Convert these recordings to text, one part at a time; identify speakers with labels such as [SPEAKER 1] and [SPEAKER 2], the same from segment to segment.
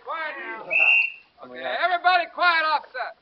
[SPEAKER 1] quiet now. Okay, everybody quiet off set.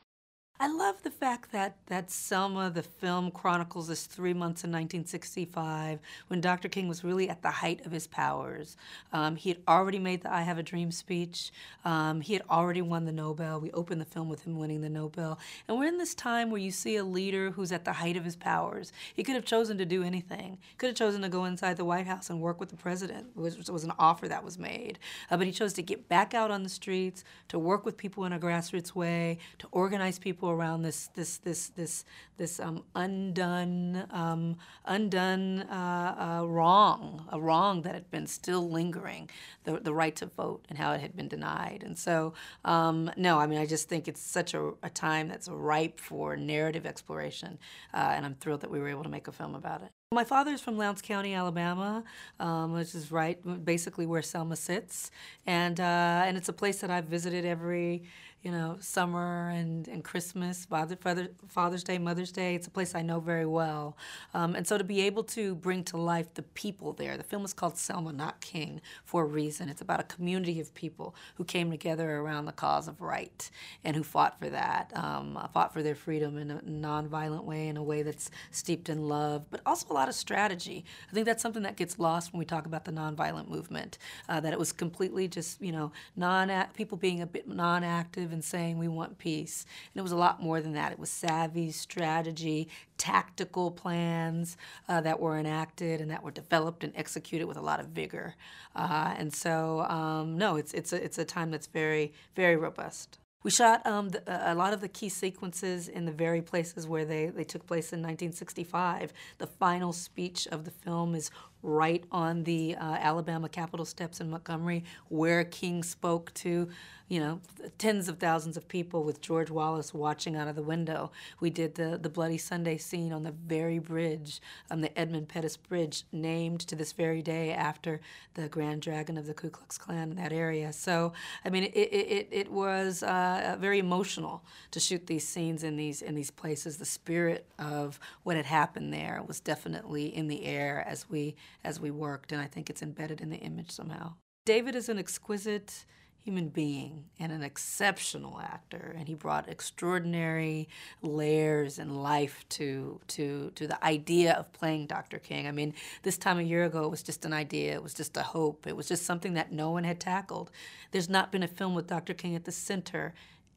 [SPEAKER 2] I love the fact that, that Selma, the film, chronicles this three months in 1965 when Dr. King was really at the height of his powers. Um, he had already made the I Have a Dream speech. Um, he had already won the Nobel. We open the film with him winning the Nobel. And we're in this time where you see a leader who's at the height of his powers. He could have chosen to do anything. He could have chosen to go inside the White House and work with the president, which was an offer that was made. Uh, but he chose to get back out on the streets, to work with people in a grassroots way, to organize people around this this this this this um, undone um, undone uh, uh, wrong, a wrong that had been still lingering, the the right to vote and how it had been denied. And so, um, no, I mean, I just think it's such a, a time that's ripe for narrative exploration, uh, and I'm thrilled that we were able to make a film about it. My father's from Lowndes County, Alabama, um, which is right basically where Selma sits, and uh, and it's a place that I've visited every you know, summer and, and Christmas, Father, Father, Father's Day, Mother's Day. It's a place I know very well. Um, and so to be able to bring to life the people there, the film is called Selma, Not King, for a reason. It's about a community of people who came together around the cause of right and who fought for that, um, fought for their freedom in a nonviolent way, in a way that's steeped in love, but also a lot of strategy. I think that's something that gets lost when we talk about the nonviolent movement, uh, that it was completely just, you know, non people being a bit non-active and saying we want peace. And it was a lot more than that. It was savvy, strategy, tactical plans uh, that were enacted and that were developed and executed with a lot of vigor. Uh, and so, um, no, it's, it's, a, it's a time that's very, very robust. We shot um, the, a lot of the key sequences in the very places where they, they took place in 1965. The final speech of the film is right on the uh, Alabama Capitol steps in Montgomery, where King spoke to, you know, tens of thousands of people with George Wallace watching out of the window. We did the, the Bloody Sunday scene on the very bridge, on the Edmund Pettus Bridge, named to this very day after the Grand Dragon of the Ku Klux Klan in that area. So, I mean, it, it, it was uh, very emotional to shoot these scenes in these, in these places. The spirit of what had happened there was definitely in the air as we as we worked, and I think it's embedded in the image somehow. David is an exquisite human being and an exceptional actor and he brought extraordinary layers and life to to to the idea of playing Dr. King. I mean, this time a year ago it was just an idea, it was just a hope. It was just something that no one had tackled. There's not been a film with Dr. King at the center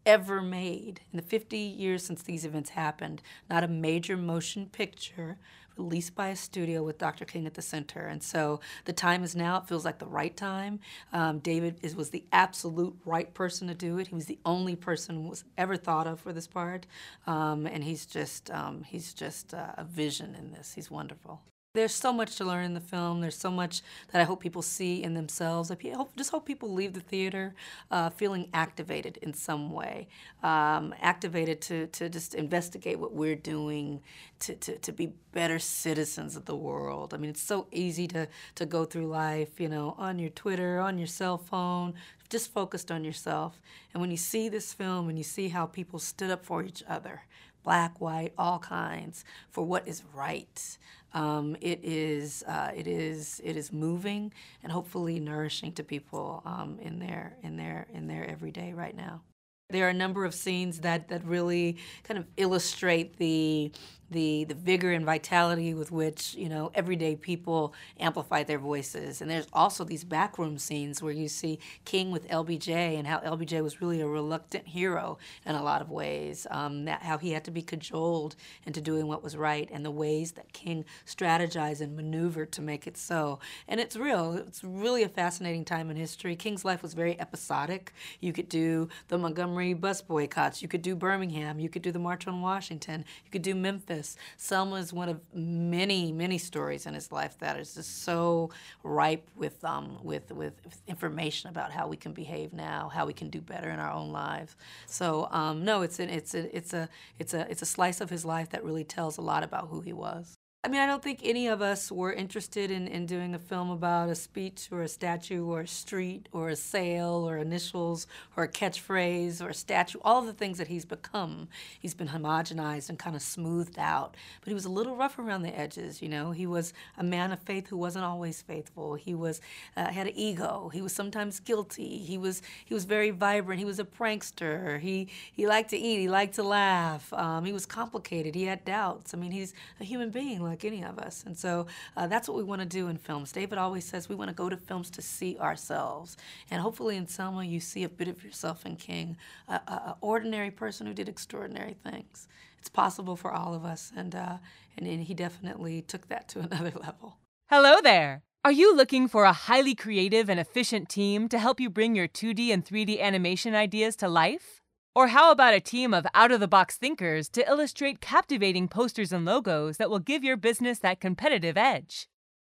[SPEAKER 2] ever made in the 50 years since these events happened. Not a major motion picture released by a studio with Dr. King at the center. And so the time is now. It feels like the right time. Um, David is, was the absolute right person to do it. He was the only person was ever thought of for this part. Um, and he's just, um, he's just uh, a vision in this. He's wonderful. There's so much to learn in the film. There's so much that I hope people see in themselves. I hope, just hope people leave the theater uh, feeling activated in some way, um, activated to, to just investigate what we're doing, to, to, to be better citizens of the world. I mean, it's so easy to, to go through life, you know, on your Twitter, on your cell phone, just focused on yourself. And when you see this film and you see how people stood up for each other, black, white, all kinds, for what is right. Um, it is uh, it is it is moving and hopefully nourishing to people um, in their in their in their everyday right now. There are a number of scenes that that really kind of illustrate the the the vigor and vitality with which you know everyday people amplify their voices. And there's also these backroom scenes where you see King with LBJ and how LBJ was really a reluctant hero in a lot of ways. Um, that how he had to be cajoled into doing what was right, and the ways that King strategized and maneuvered to make it so. And it's real. It's really a fascinating time in history. King's life was very episodic. You could do the Montgomery bus boycotts. You could do Birmingham. You could do the March on Washington. You could do Memphis. Selma is one of many, many stories in his life that is just so ripe with, um, with, with information about how we can behave now, how we can do better in our own lives. So um, no, it's an, it's a, it's a, it's a, it's a slice of his life that really tells a lot about who he was. I mean, I don't think any of us were interested in, in doing a film about a speech or a statue or a street or a sale or initials or a catchphrase or a statue, all of the things that he's become. He's been homogenized and kind of smoothed out. But he was a little rough around the edges, you know. He was a man of faith who wasn't always faithful. He was uh, had an ego. He was sometimes guilty. He was he was very vibrant. He was a prankster. He he liked to eat. He liked to laugh. Um, he was complicated. He had doubts. I mean, he's a human being like like any of us. And so uh, that's what we want to do in films. David always says we want to go to films to see ourselves. And hopefully in Selma, you see a bit of yourself in King, an ordinary person who did extraordinary things. It's possible for all of us. And, uh, and, and he definitely took that to another level.
[SPEAKER 3] Hello there. Are you looking for a highly creative and efficient team to help you bring your 2D and 3D animation ideas to life? Or how about a team of out of the box thinkers to illustrate captivating posters and logos that will give your business that competitive edge?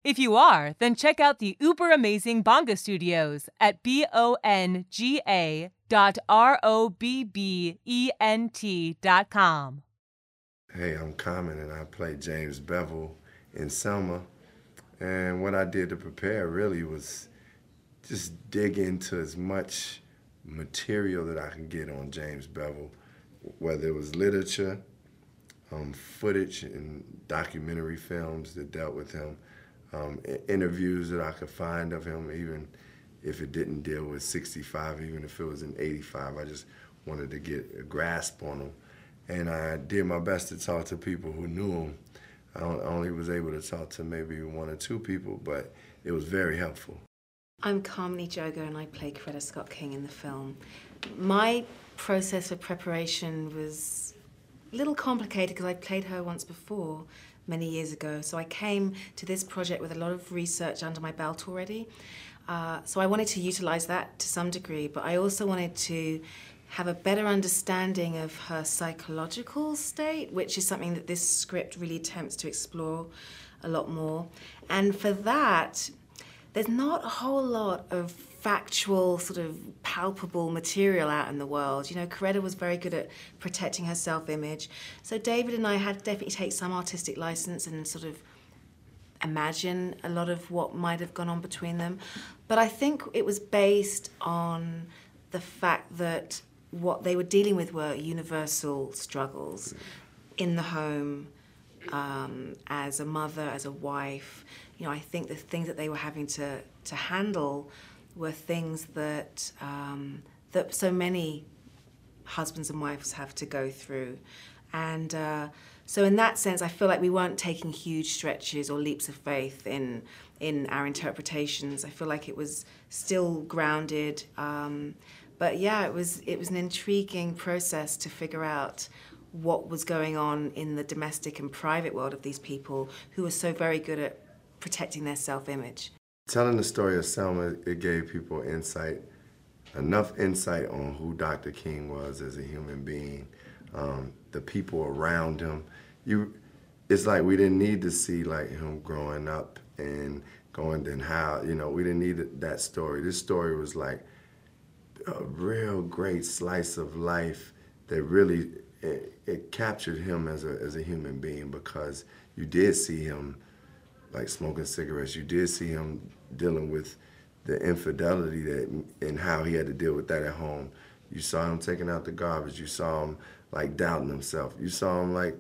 [SPEAKER 3] If you are, then check out the uber amazing Bonga Studios at B O N G A dot R O B B E N T dot com.
[SPEAKER 4] Hey, I'm Common and I play James Bevel in Selma. And what I did to prepare really was just dig into as much material that I can get on James Bevel, whether it was literature, um, footage, and documentary films that dealt with him, um, interviews that I could find of him, even if it didn't deal with 65, even if it was in 85. I just wanted to get a grasp on him. And I did my best to talk to people who knew him. I only was able to talk to maybe one or two people, but it was very helpful.
[SPEAKER 5] I'm Carmen Ejogo and I play Coretta Scott King in the film. My process of preparation was a little complicated because I played her once before, many years ago. So I came to this project with a lot of research under my belt already. Uh, so I wanted to utilize that to some degree, but I also wanted to have a better understanding of her psychological state, which is something that this script really attempts to explore a lot more. And for that, there's not a whole lot of factual, sort of palpable material out in the world. You know, Coretta was very good at protecting her self-image. So David and I had definitely take some artistic license and sort of imagine a lot of what might have gone on between them. But I think it was based on the fact that what they were dealing with were universal struggles in the home, um, as a mother, as a wife, you know, I think the things that they were having to, to handle were things that, um, that so many husbands and wives have to go through. And uh, so in that sense, I feel like we weren't taking huge stretches or leaps of faith in, in our interpretations. I feel like it was still grounded. Um, but yeah, it was, it was an intriguing process to figure out what was going on in the domestic and private world of these people who were so very good at protecting their self-image.
[SPEAKER 4] Telling the story of Selma, it gave people insight, enough insight on who Dr. King was as a human being, um, the people around him. You, it's like we didn't need to see like him growing up and going then how, you know, we didn't need that story. This story was like a real great slice of life that really, it, it captured him as a, as a human being because you did see him like smoking cigarettes. You did see him dealing with the infidelity that and how he had to deal with that at home. You saw him taking out the garbage. You saw him like doubting himself. You saw him like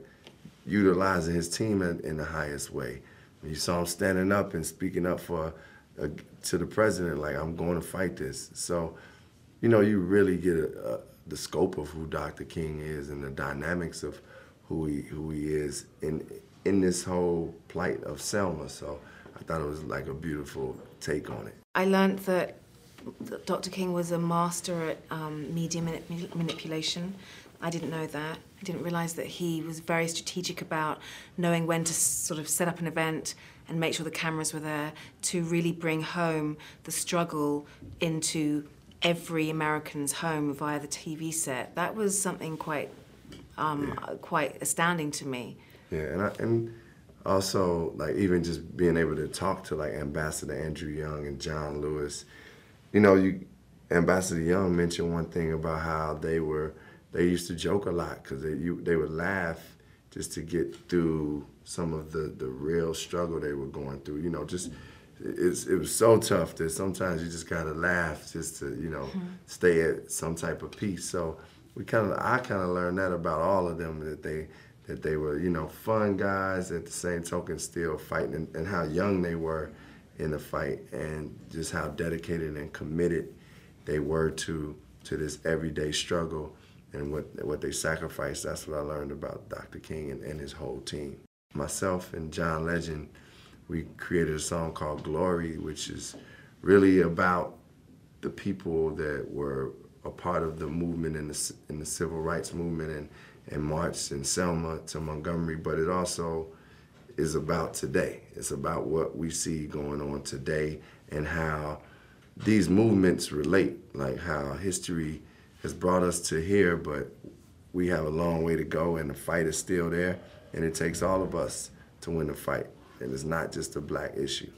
[SPEAKER 4] utilizing his team in, in the highest way. You saw him standing up and speaking up for a, to the president, like I'm going to fight this. So, you know, you really get a, a, the scope of who Dr. King is and the dynamics of who he who he is in in this whole plight of Selma. So I thought it was like a beautiful take on it.
[SPEAKER 5] I learned that Dr. King was a master at um, media manip manipulation. I didn't know that. I didn't realize that he was very strategic about knowing when to sort of set up an event and make sure the cameras were there to really bring home the struggle into every American's home via the TV set. That was something quite, um, quite astounding to me.
[SPEAKER 4] Yeah, and I, and also like even just being able to talk to like Ambassador Andrew Young and John Lewis, you know, you Ambassador Young mentioned one thing about how they were they used to joke a lot because they you they would laugh just to get through some of the, the real struggle they were going through. You know, just it's, it was so tough that sometimes you just gotta laugh just to you know mm-hmm. stay at some type of peace. So we kind of I kind of learned that about all of them that they that they were you know fun guys at the same token still fighting and, and how young they were in the fight and just how dedicated and committed they were to to this everyday struggle and what what they sacrificed. That's what I learned about Dr. King and, and his whole team. Myself and John Legend we created a song called Glory, which is really about the people that were a part of the movement in the, in the civil rights movement and, and marched in Selma to Montgomery, but it also is about today. It's about what we see going on today and how these movements relate, like how history has brought us to here, but we have a long way to go and the fight is still there, and it takes all of us to win the fight and it's not just a black issue.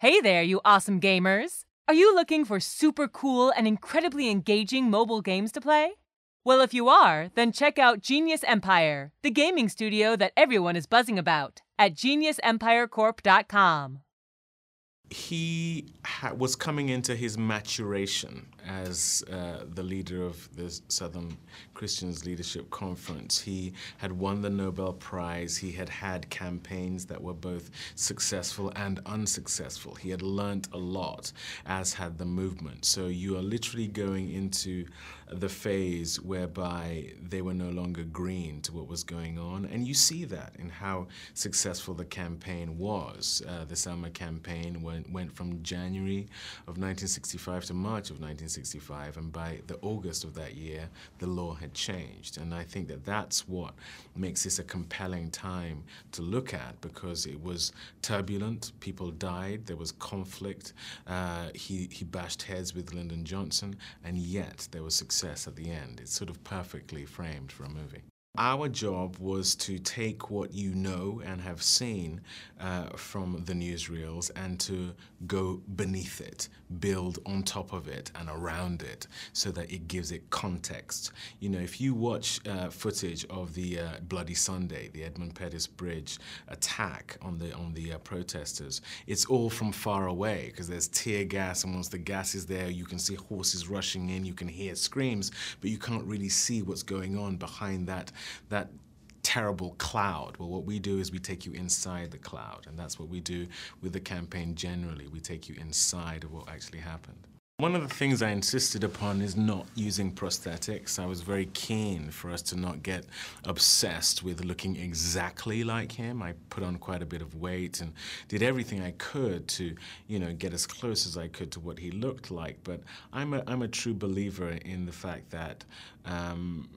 [SPEAKER 3] Hey there, you awesome gamers! Are you looking for super cool and incredibly engaging mobile games to play? Well, if you are, then check out Genius Empire, the gaming studio that everyone is buzzing about, at geniusempirecorp.com
[SPEAKER 6] he ha- was coming into his maturation as uh, the leader of the Southern Christians Leadership Conference. He had won the Nobel Prize. He had had campaigns that were both successful and unsuccessful. He had learned a lot, as had the movement. So you are literally going into the phase whereby they were no longer green to what was going on. And you see that in how successful the campaign was. Uh, the Selma campaign went, went from January of 1965 to March of 1965, and by the August of that year, the law had changed. And I think that that's what makes this a compelling time to look at because it was turbulent, people died, there was conflict, uh, he, he bashed heads with Lyndon Johnson, and yet there was success at the end. It's sort of perfectly framed for a movie. Our job was to take what you know and have seen uh, from the newsreels and to go beneath it, build on top of it and around it so that it gives it context. You know, if you watch uh, footage of the uh, Bloody Sunday, the Edmund Pettus Bridge attack on the on the uh, protesters, it's all from far away because there's tear gas and once the gas is there, you can see horses rushing in, you can hear screams, but you can't really see what's going on behind that that terrible cloud. Well, what we do is we take you inside the cloud, and that's what we do with the campaign generally. We take you inside of what actually happened. One of the things I insisted upon is not using prosthetics. I was very keen for us to not get obsessed with looking exactly like him. I put on quite a bit of weight and did everything I could to, you know, get as close as I could to what he looked like. But I'm a, I'm a true believer in the fact that um,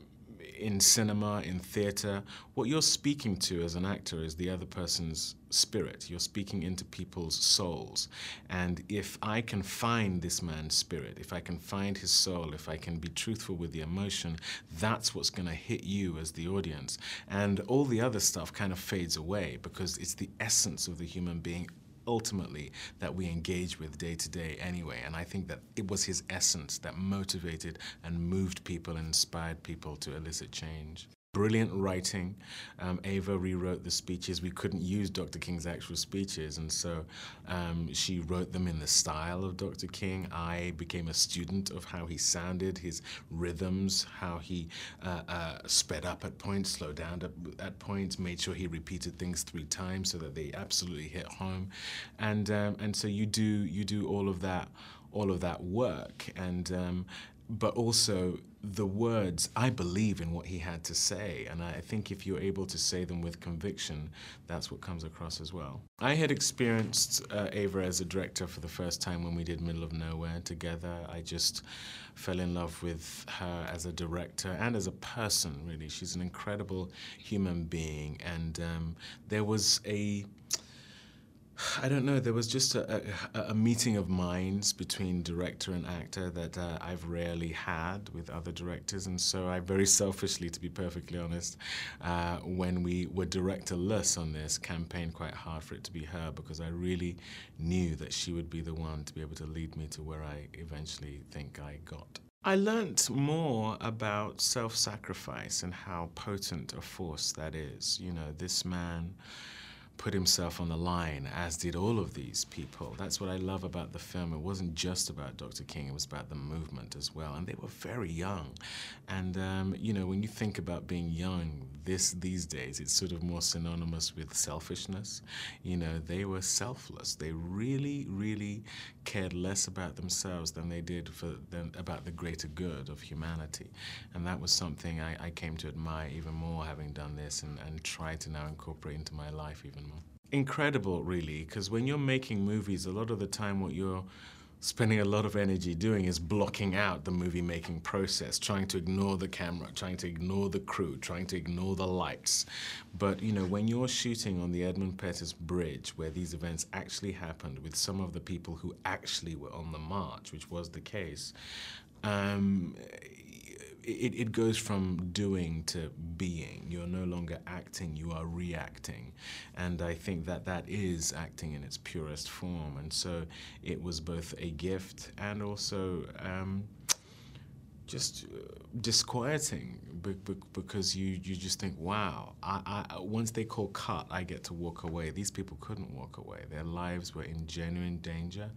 [SPEAKER 6] in cinema, in theater, what you're speaking to as an actor is the other person's spirit. You're speaking into people's souls. And if I can find this man's spirit, if I can find his soul, if I can be truthful with the emotion, that's what's going to hit you as the audience. And all the other stuff kind of fades away because it's the essence of the human being ultimately that we engage with day to day anyway. And I think that it was his essence that motivated and moved people and inspired people to elicit change. Brilliant writing. Um, Ava rewrote the speeches. We couldn't use Dr. King's actual speeches, and so um, she wrote them in the style of Dr. King. I became a student of how he sounded, his rhythms, how he uh, uh, sped up at points, slowed down at, at, points, made sure he repeated things three times so that they absolutely hit home, and um, and so you do you do all of that all of that work, and um, but also the words, I believe in what he had to say, and I think if you're able to say them with conviction, that's what comes across as well. I had experienced uh, Ava as a director for the first time when we did Middle of Nowhere together. I just fell in love with her as a director and as a person, really. She's an incredible human being, and um, there was a I don't know. There was just a, a, a, meeting of minds between director and actor that uh, I've rarely had with other directors, and so I very selfishly, to be perfectly honest, uh, when we were directorless on this, campaigned quite hard for it to be her because I really knew that she would be the one to be able to lead me to where I eventually think I got. I learnt more about self sacrifice and how potent a force that is. You know, this man put himself on the line, as did all of these people. That's what I love about the film. It wasn't just about Dr. King, it was about the movement as well. And they were very young. And, um, you know, when you think about being young this these days, it's sort of more synonymous with selfishness. You know, they were selfless. They really, really cared less about themselves than they did for than about the greater good of humanity. And that was something I, I came to admire even more having done this and, and try to now incorporate into my life even more incredible, really, because when you're making movies, a lot of the time what you're spending a lot of energy doing is blocking out the movie making process, trying to ignore the camera, trying to ignore the crew, trying to ignore the lights. But you know, when you're shooting on the Edmund Pettus Bridge, where these events actually happened with some of the people who actually were on the march, which was the case, um, it, it goes from doing to being. You're no longer acting, you are reacting. And I think that that is acting in its purest form. And so it was both a gift and also um, just uh, disquieting because you, you just think, wow, I, I, once they call cut, I get to walk away. These people couldn't walk away. Their lives were in genuine danger.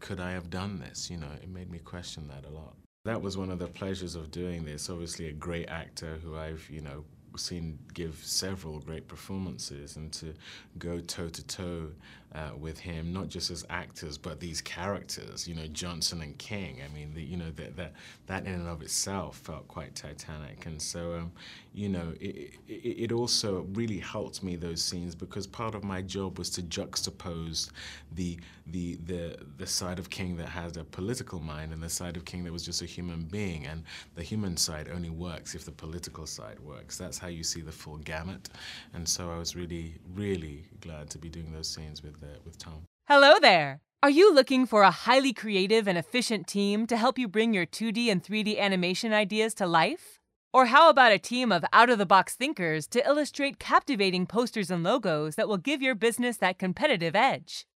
[SPEAKER 6] Could I have done this? You know, it made me question that a lot. That was one of the pleasures of doing this. Obviously, a great actor who I've, you know, seen give several great performances and to go toe to toe uh, with him, not just as actors, but these characters, you know, Johnson and King. I mean, the, you know, that, that, that in and of itself felt quite titanic. And so, um, you know, it, it, it, also really helped me, those scenes, because part of my job was to juxtapose the, the, the, the side of King that had a political mind and the side of King that was just a human being. And the human side only works if the political side works. That's how you see the full gamut. And so I was really, really glad to be doing those scenes with with, uh, with Tom.
[SPEAKER 3] Hello there! Are you looking for a highly creative and efficient team to help you bring your 2D and 3D animation ideas to life? Or how about a team of out of the box thinkers to illustrate captivating posters and logos that will give your business that competitive edge?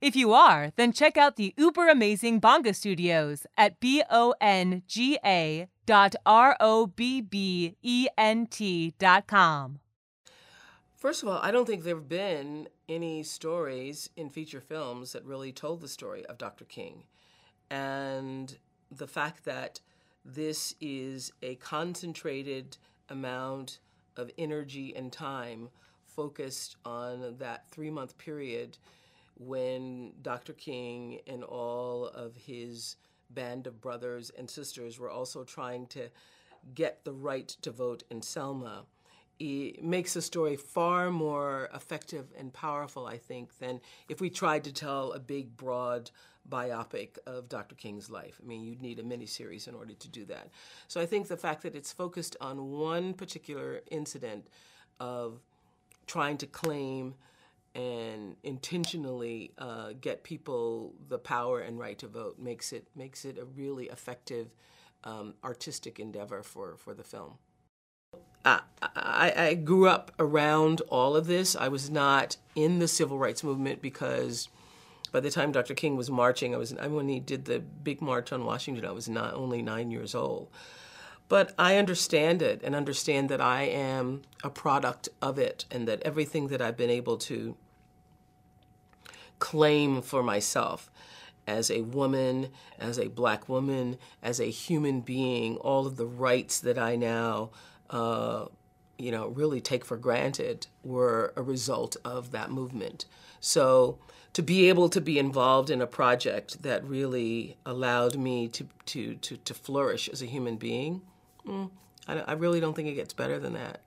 [SPEAKER 3] If you are, then check out the uber amazing Bonga Studios at B O N G A dot R O B B E N T dot com.
[SPEAKER 7] First of all, I don't think there have been any stories in feature films that really told the story of Dr. King. And the fact that this is a concentrated amount of energy and time focused on that three month period when Dr. King and all of his band of brothers and sisters were also trying to get the right to vote in Selma it makes the story far more effective and powerful, I think, than if we tried to tell a big, broad biopic of Dr. King's life. I mean, you'd need a miniseries in order to do that. So I think the fact that it's focused on one particular incident of trying to claim and intentionally uh, get people the power and right to vote makes it makes it a really effective um, artistic endeavor for, for the film. I, I, grew up around all of this. I was not in the civil rights movement because by the time Dr. King was marching, I was when he did the big march on Washington, I was not only nine years old. But I understand it and understand that I am a product of it and that everything that I've been able to claim for myself as a woman, as a black woman, as a human being, all of the rights that I now uh, you know, really take for granted were a result of that movement. So to be able to be involved in a project that really allowed me to, to, to, to flourish as a human being, mm, I, I, really don't think it gets better than that.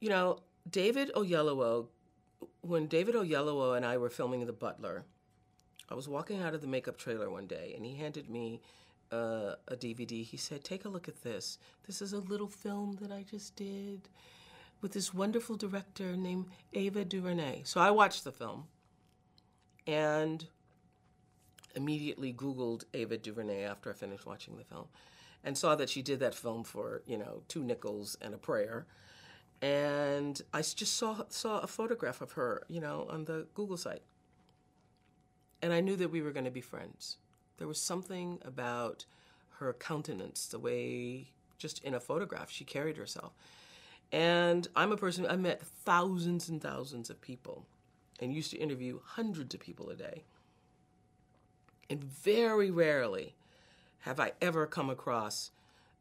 [SPEAKER 7] You know, David Oyelowo, when David Oyelowo and I were filming The Butler, I was walking out of the makeup trailer one day and he handed me uh, a DVD, he said, Take a look at this. This is a little film that I just did with this wonderful director named Ava DuVernay. So I watched the film and immediately Googled Ava DuVernay after I finished watching the film and saw that she did that film for, you know, two nickels and a prayer. And I just saw, saw a photograph of her, you know, on the Google site. And I knew that we were going to be friends. There was something about her countenance, the way just in a photograph she carried herself. And I'm a person, I met thousands and thousands of people and used to interview hundreds of people a day. And very rarely have I ever come across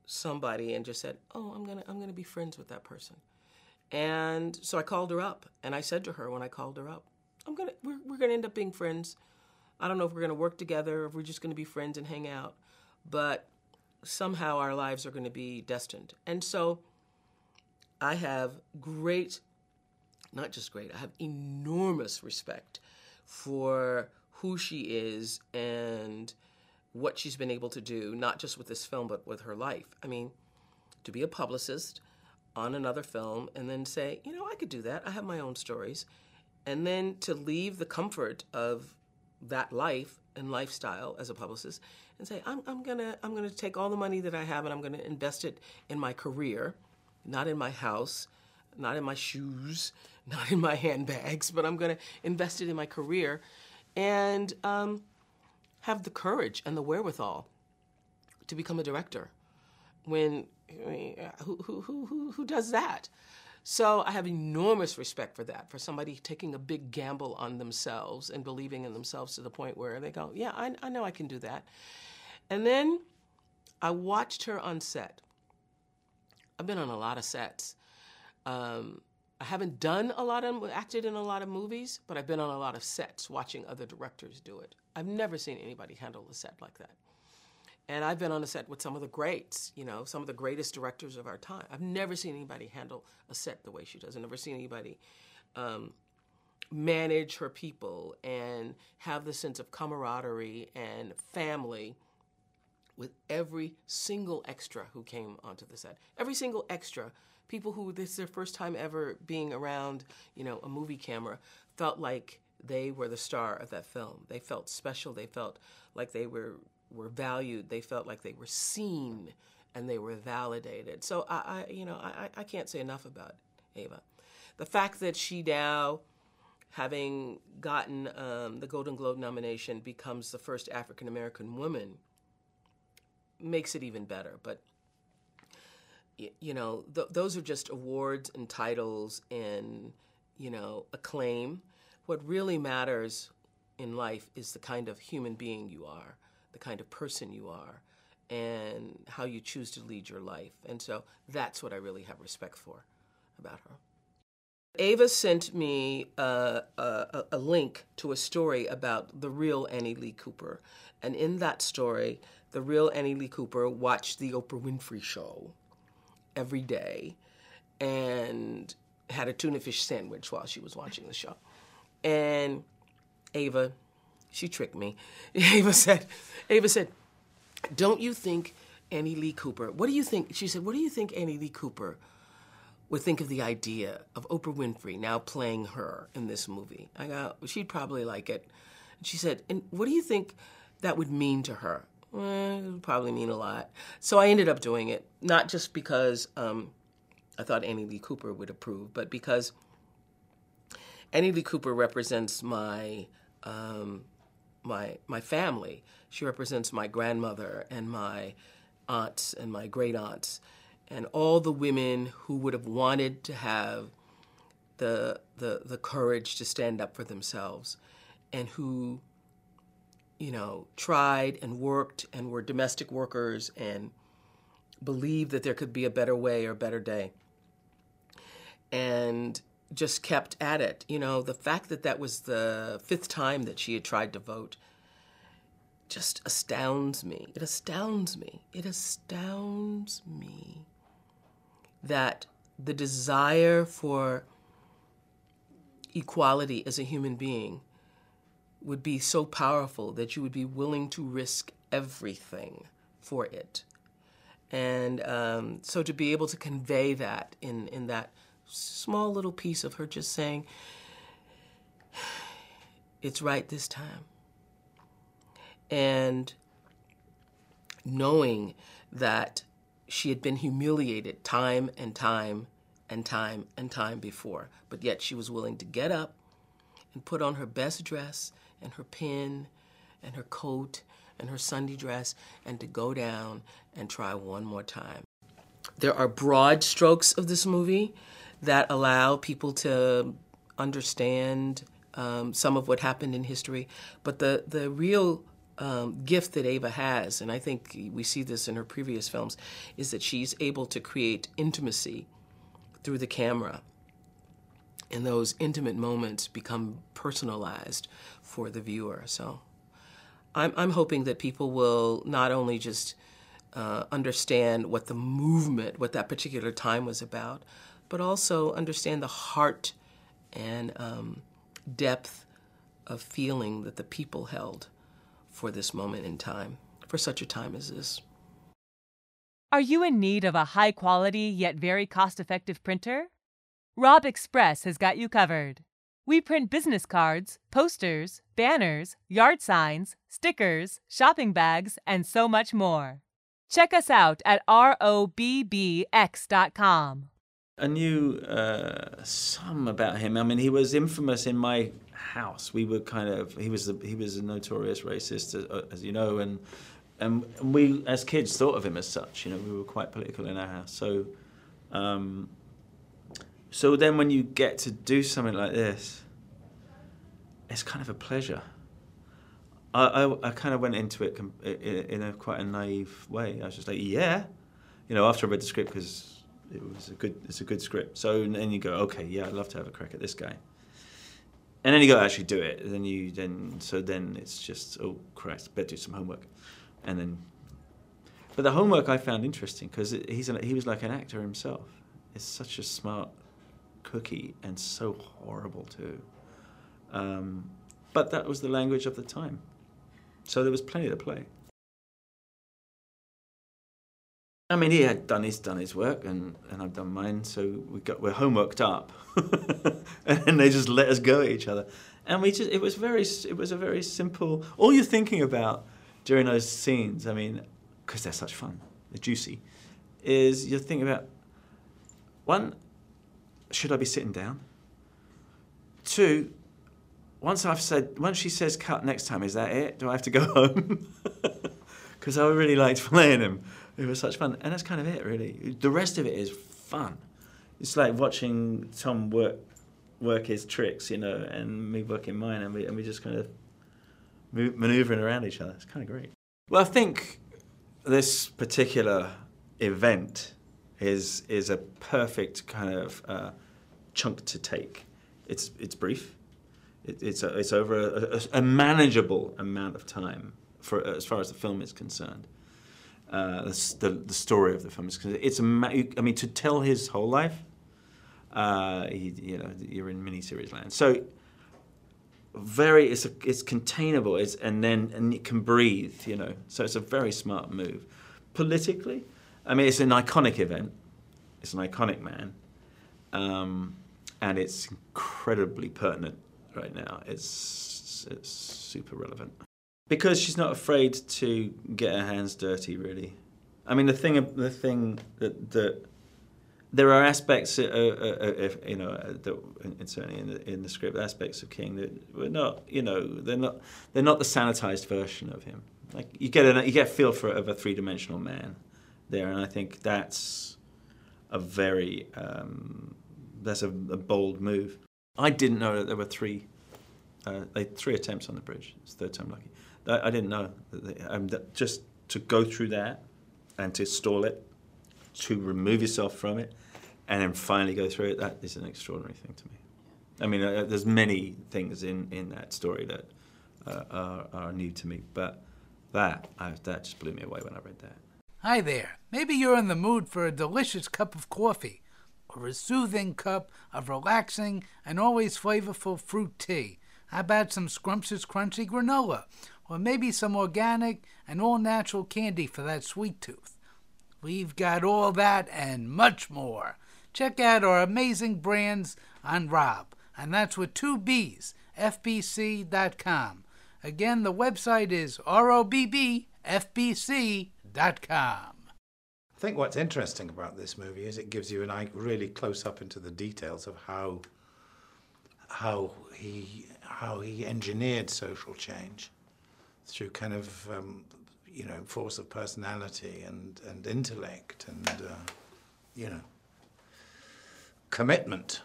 [SPEAKER 7] somebody and just said, "Oh, I'm gonna I'm gonna be friends with that person." And so I called her up and I said to her when I called her up, "I'm gonna we're, we're gonna end up being friends. I don't know if we're gonna work together, if we're just gonna be friends and hang out, but somehow our lives are gonna be destined." And so I have great, not just great, I have enormous respect for who she is and what she's been able to do, not just with this film, but with her life. I mean, to be a publicist on another film and then say, you know, I could do that. I have my own stories. And then to leave the comfort of that life and lifestyle as a publicist and say, I'm, I'm gonna I'm gonna take all the money that I have and I'm gonna invest it in my career, not in my house, not in my shoes, not in my handbags, but I'm gonna invest it in my career and um, have the courage and the wherewithal to become a director. When I mean, who, who, who, who does that? So I have enormous respect for that, for somebody taking a big gamble on themselves and believing in themselves to the point where they go, yeah, I, I know I can do that. And then I watched her on set. I've been on a lot of sets. Um, I haven't done a lot of, acted in a lot of movies, but I've been on a lot of sets watching other directors do it. I've never seen anybody handle a set like that. And I've been on a set with some of the greats, you know, some of the greatest directors of our time. I've never seen anybody handle a set the way she does. I've never seen anybody um, manage her people and have the sense of camaraderie and family with every single extra who came onto the set. Every single extra, people who this is their first time ever being around, you know, a movie camera, felt like they were the star of that film. They felt special. They felt like they were were valued. They felt like they were seen and they were validated. So I, I you know, I, I can't say enough about Ava. The fact that she now, having gotten um, the Golden Globe nomination, becomes the first African American woman makes it even better. But you know, th- those are just awards and titles and you know acclaim. What really matters in life is the kind of human being you are, the kind of person you are, and how you choose to lead your life. And so that's what I really have respect for about her. Ava sent me uh, a, a, a, link to a story about the real Annie Lee Cooper. And in that story, the real Annie Lee Cooper watched the Oprah Winfrey Show every day and had a tuna fish sandwich while she was watching the show. And Ava, she tricked me. Ava said, Ava said, don't you think Annie Lee Cooper, what do you think? She said, what do you think Annie Lee Cooper would think of the idea of Oprah Winfrey now playing her in this movie? I go, she'd probably like it. She said, and what do you think that would mean to her? Eh, it would probably mean a lot. So I ended up doing it, not just because um, I thought Annie Lee Cooper would approve, but because Annie Lee Cooper represents my um, my my family. She represents my grandmother and my aunts and my great aunts and all the women who would have wanted to have the the the courage to stand up for themselves and who you know tried and worked and were domestic workers and believed that there could be a better way or a better day and just kept at it. You know, the fact that that was the fifth time that she had tried to vote just astounds me. It astounds me. It astounds me that the desire for equality as a human being would be so powerful that you would be willing to risk everything for it. And um, so to be able to convey that in, in that small little piece of her just saying, it's right this time. And knowing that she had been humiliated time and time and time and time before, but yet she was willing to get up and put on her best dress and her pin and her coat and her Sunday dress and to go down and try one more time. There are broad strokes of this movie that allow people to understand um, some of what happened in history, but the, the real um, gift that Ava has, and I think we see this in her previous films, is that she's able to create intimacy through the camera. And those intimate moments become personalized for the viewer. So I'm, I'm hoping that people will not only just uh, understand what the movement, what that particular time was about, but also understand the heart and um, depth of feeling that the people held for this moment in time, for such a time as this.
[SPEAKER 3] Are you in need of a high quality yet very cost effective printer? Rob Express has got you covered. We print business cards, posters, banners, yard signs, stickers, shopping bags, and so much more. Check us out at robbx.com.
[SPEAKER 8] I knew uh, some about him. I mean, he was infamous in my house. We were kind of he was a, he was a notorious racist, as, as you know, and and we as kids thought of him as such. You know, we were quite political in our house. So, um, so then when you get to do something like this, it's kind of a pleasure. I, I, I kind of went into it in a quite a naive way. I was just like, yeah, you know, after I read the script because it was a good it's a good script. So then you go, okay, yeah, I'd love to have a crack at this guy. And then you go actually do it. And then you then so then it's just oh Christ, better do some homework, and then. But the homework I found interesting because he's an, he was like an actor himself. It's such a smart cookie and so horrible too. Um, but that was the language of the time, so there was plenty to play. I mean, he had done his done his work, and, and I've done mine. So we got we're homeworked up, and they just let us go at each other, and we just it was very it was a very simple. All you're thinking about during those scenes, I mean, because they're such fun, they're juicy, is you're thinking about one, should I be sitting down? Two, once I've said once she says cut next time, is that it? Do I have to go home? Because I really liked playing him. It was such fun, and that's kind of it, really. The rest of it is fun. It's like watching Tom work work his tricks, you know, and me working mine, and we and we just kind of maneuvering around each other. It's kind of great. Well, I think this particular event is is a perfect kind of uh, chunk to take. It's it's brief. It, it's a, it's over a, a, a, manageable amount of time for as far as the film is concerned uh, the, the story of the film. Because it's a, I mean, to tell his whole life, uh, he, you know, you're in miniseries land. So very, it's a, it's containable, it's, and then and it can breathe, you know. So it's a very smart move. Politically, I mean, it's an iconic event. It's an iconic man, um, and it's incredibly pertinent right now. It's it's super relevant because she's not afraid to get her hands dirty. Really, I mean the thing the thing that that there are aspects, uh, uh, uh, you know, uh, that, certainly in the, in the script, aspects of King that were not, you know, they're not they're not the sanitized version of him. Like you get a you get a feel for of a three dimensional man there, and I think that's a very um, that's a, a, bold move. I didn't know that there were three uh, three attempts on the bridge. It's third time lucky. I, I didn't know. Um, that just to go through that and to stall it, to remove yourself from it, and then finally go through it, that is an extraordinary thing to me. I mean, uh, there's many things in, in that story that uh, are, are new to me, but that, I, that just blew me away when I read that.
[SPEAKER 9] Hi there. Maybe you're in the mood for a delicious cup of coffee or a soothing cup of relaxing and always flavorful fruit tea. How about some scrumptious crunchy granola or maybe some organic and all natural candy for that sweet tooth. We've got all that and much more. Check out our amazing brands on Rob, and that's with two B's, FBC.com. Again, the website is ROBBFBC.com.
[SPEAKER 10] I think what's interesting about this movie is it gives you an eye really close up into the details of how how he how he engineered social change through kind of um, you know force of personality and and intellect and uh, you know commitment,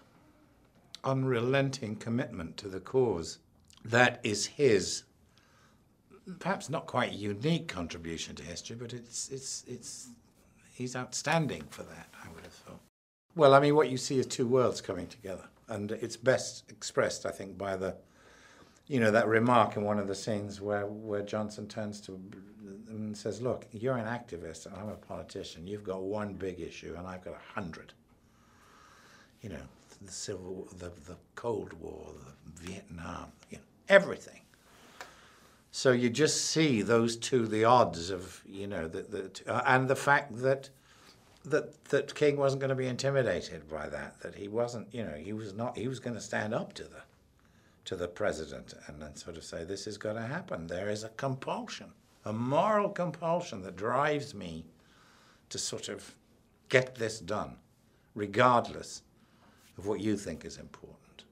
[SPEAKER 10] unrelenting commitment to the cause. That is his perhaps not quite unique contribution to history, but it's it's it's he's outstanding for that. I would have thought. Well, I mean, what you see is two worlds coming together, and it's best expressed, I think, by the, you know, that remark in one of the scenes where where Johnson turns to and says, "Look, you're an activist, and I'm a politician. You've got one big issue, and I've got a hundred. You know, the civil, the the Cold War, the Vietnam, you know, everything." So you just see those two, the odds of, you know, the, the, uh, and the fact that, that, that King wasn't going to be intimidated by that, that he wasn't, you know, he was not, he was going to stand up to the, to the president and then sort of say, this is going to happen. There is a compulsion, a moral compulsion that drives me to sort of get this done, regardless of what you think is important.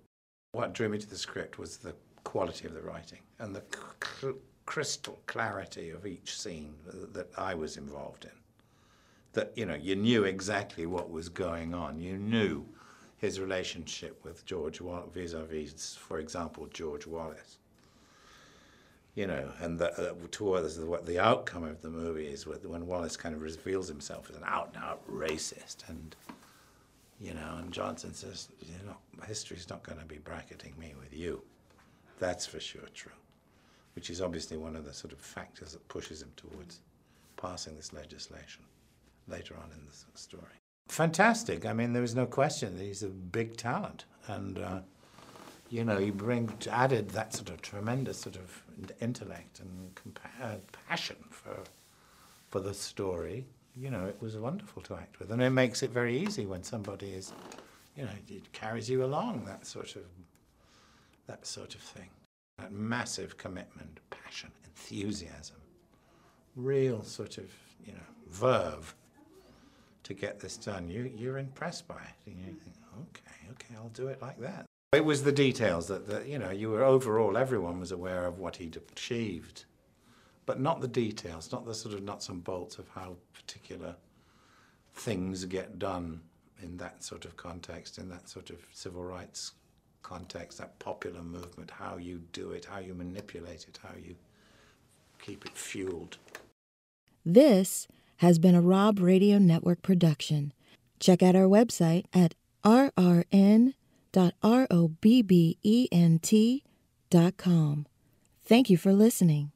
[SPEAKER 10] What drew me to the script was the quality of the writing and the cl- crystal clarity of each scene that I was involved in. That, you know, you knew exactly what was going on. You knew his relationship with George vis-a-vis, for example, George Wallace. You know, and the, uh, towards what the outcome of the movie is when Wallace kind of reveals himself as an out-and-out racist, and you know, and Johnson says, you know, history's not going to be bracketing me with you. That's for sure true, which is obviously one of the sort of factors that pushes him towards passing this legislation later on in the story. Fantastic. I mean, there was no question that he's a big talent. And, uh, you know, he bring, added that sort of tremendous sort of intellect and uh, passion for, for the story. You know, it was wonderful to act with. And it makes it very easy when somebody is, you know, it carries you along, that sort of that sort of thing. That massive commitment, passion, enthusiasm, real sort of, you know, verve to get this done. You, you're impressed by it. And you think, okay, okay, I'll do it like that. It was the details that, that, you know, you were overall, everyone was aware of what he'd achieved, but not the details, not the sort of nuts and bolts of how particular things get done in that sort of context, in that sort of civil rights context, that popular movement, how you do it, how you manipulate it, how you keep it fueled.
[SPEAKER 11] This has been a Rob Radio Network production. Check out our website at rrn.robbent.com. Thank you for listening.